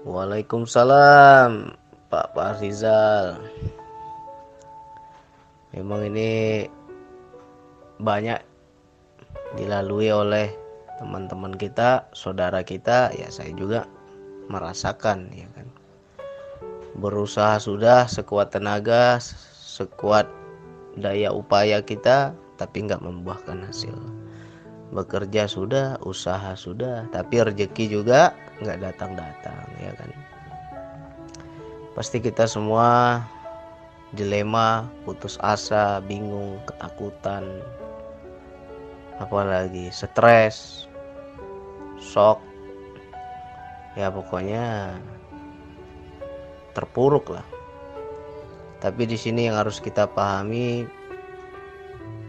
Waalaikumsalam Pak Pak Rizal Memang ini banyak dilalui oleh teman-teman kita, saudara kita, ya saya juga merasakan ya kan. Berusaha sudah sekuat tenaga, sekuat daya upaya kita, tapi nggak membuahkan hasil. Bekerja sudah, usaha sudah, tapi rezeki juga nggak datang-datang ya kan. Pasti kita semua dilema, putus asa, bingung, ketakutan, apalagi stres, shock, ya pokoknya terpuruk lah. Tapi di sini yang harus kita pahami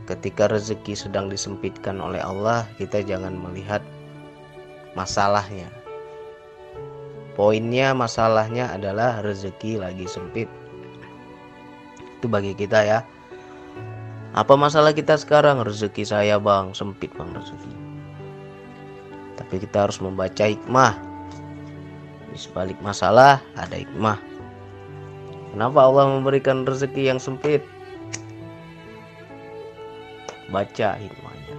ketika rezeki sedang disempitkan oleh Allah, kita jangan melihat masalahnya. Poinnya masalahnya adalah rezeki lagi sempit. Itu bagi kita ya. Apa masalah kita sekarang? Rezeki saya bang. Sempit bang rezeki. Tapi kita harus membaca hikmah. Di sebalik masalah ada hikmah. Kenapa Allah memberikan rezeki yang sempit? Baca hikmahnya.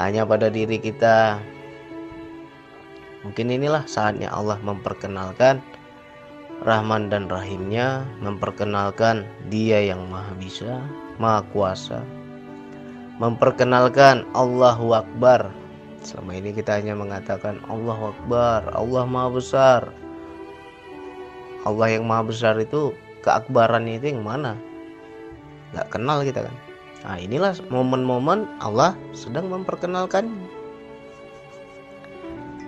Tanya pada diri kita mungkin inilah saatnya Allah memperkenalkan Rahman dan Rahimnya memperkenalkan dia yang maha bisa, maha kuasa. Memperkenalkan Allahu Akbar. Selama ini kita hanya mengatakan Allahu Akbar, Allah maha besar. Allah yang maha besar itu keakbarannya itu yang mana? Gak kenal kita kan. Nah inilah momen-momen Allah sedang memperkenalkan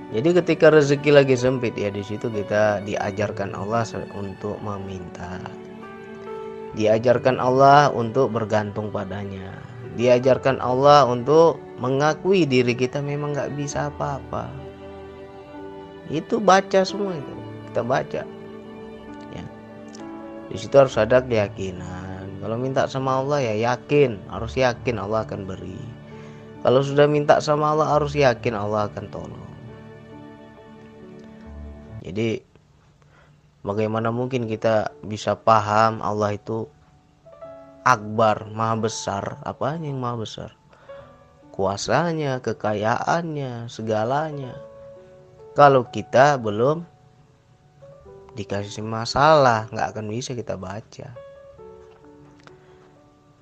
jadi ketika rezeki lagi sempit ya di situ kita diajarkan Allah untuk meminta. Diajarkan Allah untuk bergantung padanya. Diajarkan Allah untuk mengakui diri kita memang nggak bisa apa-apa. Itu baca semua itu. Kita baca. Ya. Di situ harus ada keyakinan. Kalau minta sama Allah ya yakin, harus yakin Allah akan beri. Kalau sudah minta sama Allah harus yakin Allah akan tolong. Jadi bagaimana mungkin kita bisa paham Allah itu akbar, maha besar, apa yang maha besar? Kuasanya, kekayaannya, segalanya. Kalau kita belum dikasih masalah, nggak akan bisa kita baca.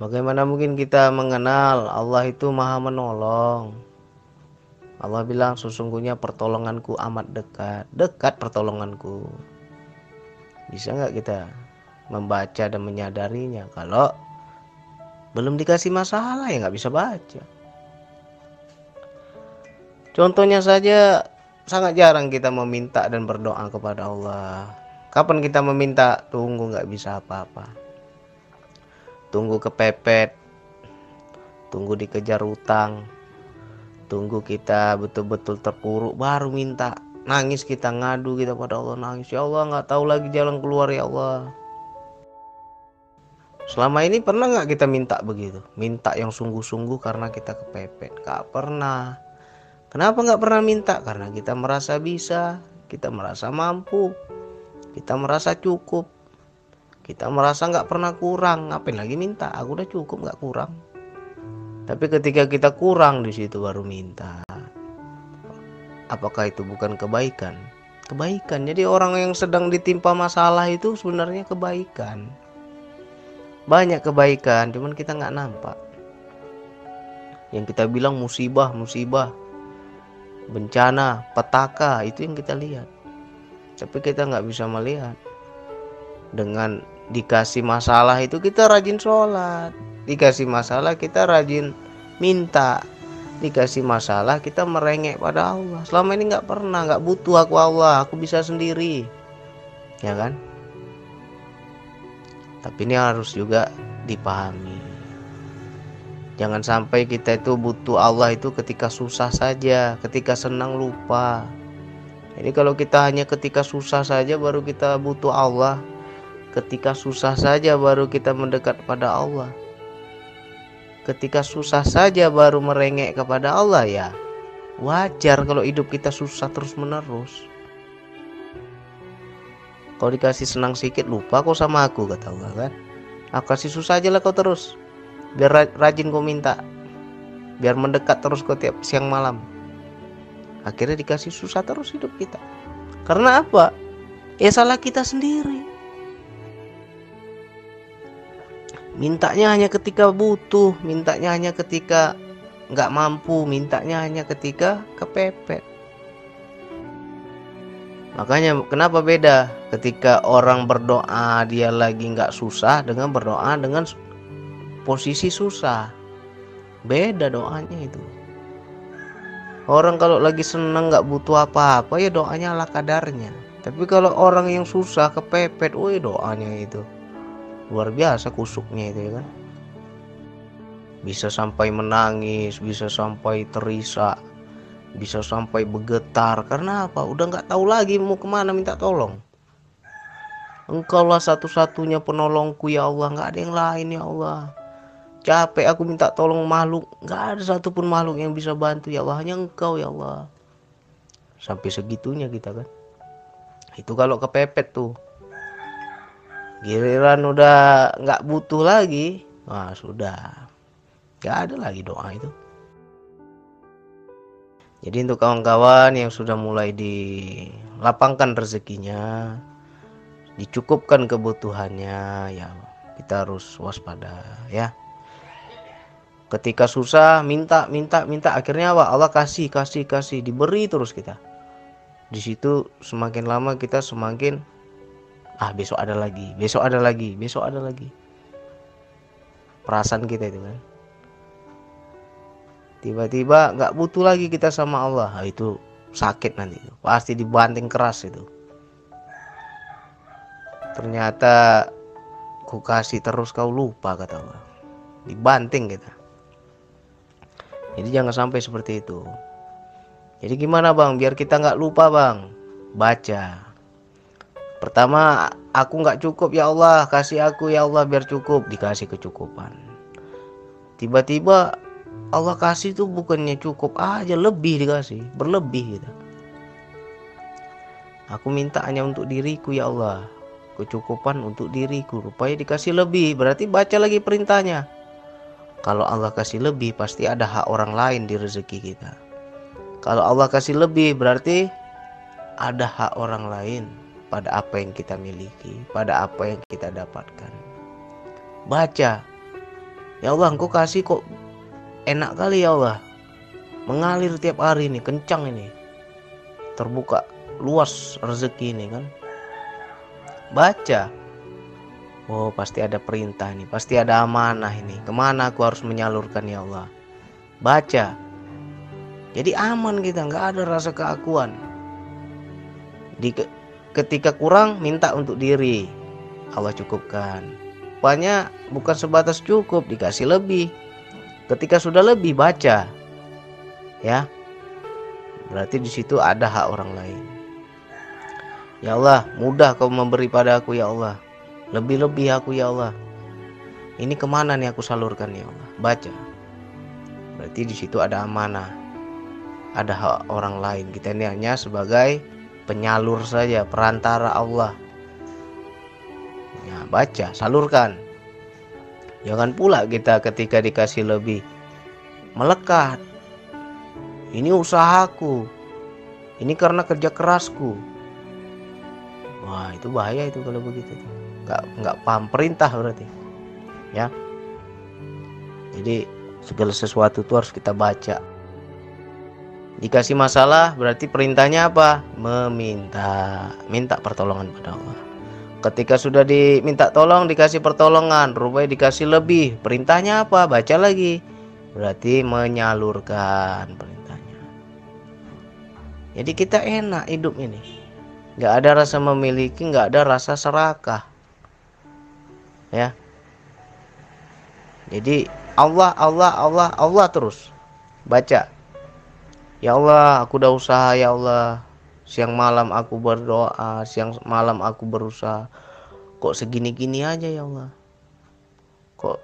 Bagaimana mungkin kita mengenal Allah itu maha menolong, Allah bilang sesungguhnya pertolonganku amat dekat. Dekat pertolonganku. Bisa nggak kita membaca dan menyadarinya? Kalau belum dikasih masalah ya nggak bisa baca. Contohnya saja sangat jarang kita meminta dan berdoa kepada Allah. Kapan kita meminta? Tunggu nggak bisa apa-apa. Tunggu kepepet. Tunggu dikejar utang tunggu kita betul-betul terpuruk baru minta nangis kita ngadu kita pada Allah nangis. Ya Allah nggak tahu lagi jalan keluar ya Allah. Selama ini pernah nggak kita minta begitu? Minta yang sungguh-sungguh karena kita kepepet. Nggak pernah. Kenapa nggak pernah minta? Karena kita merasa bisa kita merasa mampu kita merasa cukup. Kita merasa nggak pernah kurang. Ngapain lagi minta? Aku udah cukup nggak kurang tapi ketika kita kurang di situ baru minta. Apakah itu bukan kebaikan? Kebaikan. Jadi orang yang sedang ditimpa masalah itu sebenarnya kebaikan. Banyak kebaikan, cuman kita nggak nampak. Yang kita bilang musibah, musibah, bencana, petaka itu yang kita lihat. Tapi kita nggak bisa melihat. Dengan dikasih masalah itu kita rajin sholat dikasih masalah kita rajin minta. Dikasih masalah kita merengek pada Allah. Selama ini nggak pernah nggak butuh aku Allah aku bisa sendiri. Ya kan? Tapi ini harus juga dipahami. Jangan sampai kita itu butuh Allah itu ketika susah saja ketika senang lupa. Jadi kalau kita hanya ketika susah saja baru kita butuh Allah. Ketika susah saja baru kita mendekat pada Allah ketika susah saja baru merengek kepada Allah ya wajar kalau hidup kita susah terus menerus kalau dikasih senang sedikit lupa kau sama aku kata Allah kan? Aku kasih susah aja lah kau terus. Biar rajin kau minta. Biar mendekat terus kau tiap siang malam. Akhirnya dikasih susah terus hidup kita. Karena apa? Ya salah kita sendiri mintanya hanya ketika butuh mintanya hanya ketika nggak mampu mintanya hanya ketika kepepet. Makanya kenapa beda? Ketika orang berdoa dia lagi nggak susah dengan berdoa dengan posisi susah. Beda doanya itu. Orang kalau lagi seneng nggak butuh apa-apa ya doanya ala kadarnya. Tapi kalau orang yang susah kepepet woi doanya itu luar biasa kusuknya itu ya kan bisa sampai menangis, bisa sampai terisak, bisa sampai bergetar. Karena apa? Udah nggak tahu lagi mau ke mana minta tolong. Engkaulah satu-satunya penolongku ya Allah, nggak ada yang lain ya Allah. Capek aku minta tolong makhluk, nggak ada satupun makhluk yang bisa bantu ya Allah, hanya Engkau ya Allah. Sampai segitunya kita kan. Itu kalau kepepet tuh. Giliran udah nggak butuh lagi, wah sudah Gak ada lagi doa itu. Jadi untuk kawan-kawan yang sudah mulai dilapangkan rezekinya, dicukupkan kebutuhannya, ya kita harus waspada ya. Ketika susah minta minta minta akhirnya apa? Allah kasih kasih kasih diberi terus kita. Di situ semakin lama kita semakin ah besok ada lagi, besok ada lagi, besok ada lagi. Perasaan kita itu kan? Tiba-tiba nggak butuh lagi kita sama Allah. Nah, itu sakit nanti pasti dibanting keras itu. Ternyata ku kasih terus kau lupa kata Allah. Dibanting kita. Jadi jangan sampai seperti itu. Jadi gimana bang? Biar kita nggak lupa bang. Baca pertama aku nggak cukup ya Allah. Kasih aku ya Allah biar cukup. Dikasih kecukupan. Tiba-tiba Allah kasih tuh bukannya cukup aja lebih dikasih. Berlebih gitu. Aku minta hanya untuk diriku ya Allah. Kecukupan untuk diriku rupanya dikasih lebih. Berarti baca lagi perintahnya. Kalau Allah kasih lebih pasti ada hak orang lain di rezeki kita. Kalau Allah kasih lebih berarti ada hak orang lain pada apa yang kita miliki pada apa yang kita dapatkan. Baca. Ya Allah engkau kasih kok enak kali ya Allah. Mengalir tiap hari ini kencang ini. Terbuka luas rezeki ini kan? Baca. Oh pasti ada perintah ini pasti ada amanah ini. Ke mana aku harus menyalurkan ya Allah? Baca. Jadi aman kita nggak ada rasa keakuan. Di ketika kurang minta untuk diri Allah cukupkan rupanya bukan sebatas cukup dikasih lebih Ketika sudah lebih baca, ya, berarti di situ ada hak orang lain. Ya Allah, mudah kau memberi pada aku ya Allah. Lebih-lebih aku ya Allah. Ini ke mana nih aku salurkan ya Allah? Baca. Berarti di situ ada amanah. Ada hak orang lain. Kita ini hanya sebagai penyalur saja, perantara Allah. Ya, baca, salurkan. Jangan pula kita ketika dikasih lebih melekat. Ini usahaku. Ini karena kerja kerasku. Wah, itu bahaya itu kalau begitu. Nggak, nggak paham perintah berarti. Ya. Jadi segala sesuatu itu harus kita baca. Dikasih masalah berarti perintahnya apa? Meminta, minta pertolongan pada Allah. Ketika sudah diminta tolong dikasih pertolongan, rupanya dikasih lebih. Perintahnya apa? Baca lagi. Berarti menyalurkan perintahnya. Jadi kita enak hidup ini. Gak ada rasa memiliki, gak ada rasa serakah. Ya. Jadi Allah, Allah, Allah, Allah terus. Baca. Ya Allah, aku udah usaha ya Allah. Siang malam aku berdoa siang malam aku berusaha. Kok segini-gini aja ya Allah? Kok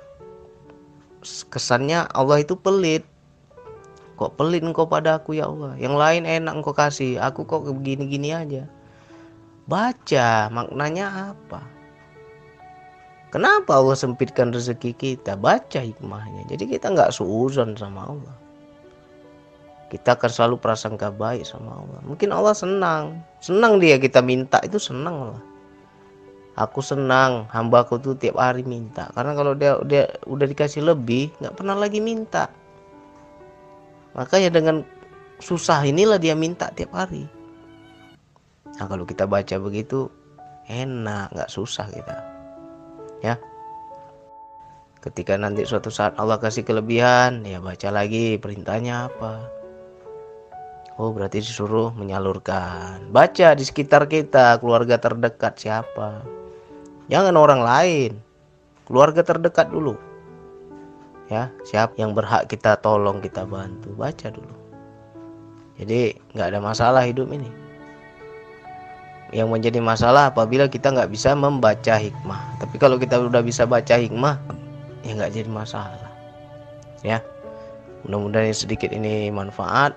kesannya Allah itu pelit? Kok pelit engkau pada aku ya Allah? Yang lain enak engkau kasih aku kok begini-gini aja? Baca maknanya apa? Kenapa Allah sempitkan rezeki kita? Baca hikmahnya. Jadi kita nggak suuzon sama Allah kita akan selalu prasangka baik sama Allah. Mungkin Allah senang. Senang dia kita minta itu senang Allah. Aku senang hambaku tuh tiap hari minta. Karena kalau dia dia udah dikasih lebih nggak pernah lagi minta. Makanya dengan susah inilah dia minta tiap hari. Nah kalau kita baca begitu enak nggak susah kita. Ya. Ketika nanti suatu saat Allah kasih kelebihan ya baca lagi perintahnya apa oh berarti disuruh menyalurkan baca di sekitar kita keluarga terdekat siapa Jangan orang lain. Keluarga terdekat dulu. Ya, siapa yang berhak kita tolong, kita bantu. Baca dulu. Jadi nggak ada masalah hidup ini. Yang menjadi masalah apabila kita nggak bisa membaca hikmah. Tapi kalau kita udah bisa baca hikmah, ya nggak jadi masalah. Ya, mudah-mudahan sedikit ini manfaat.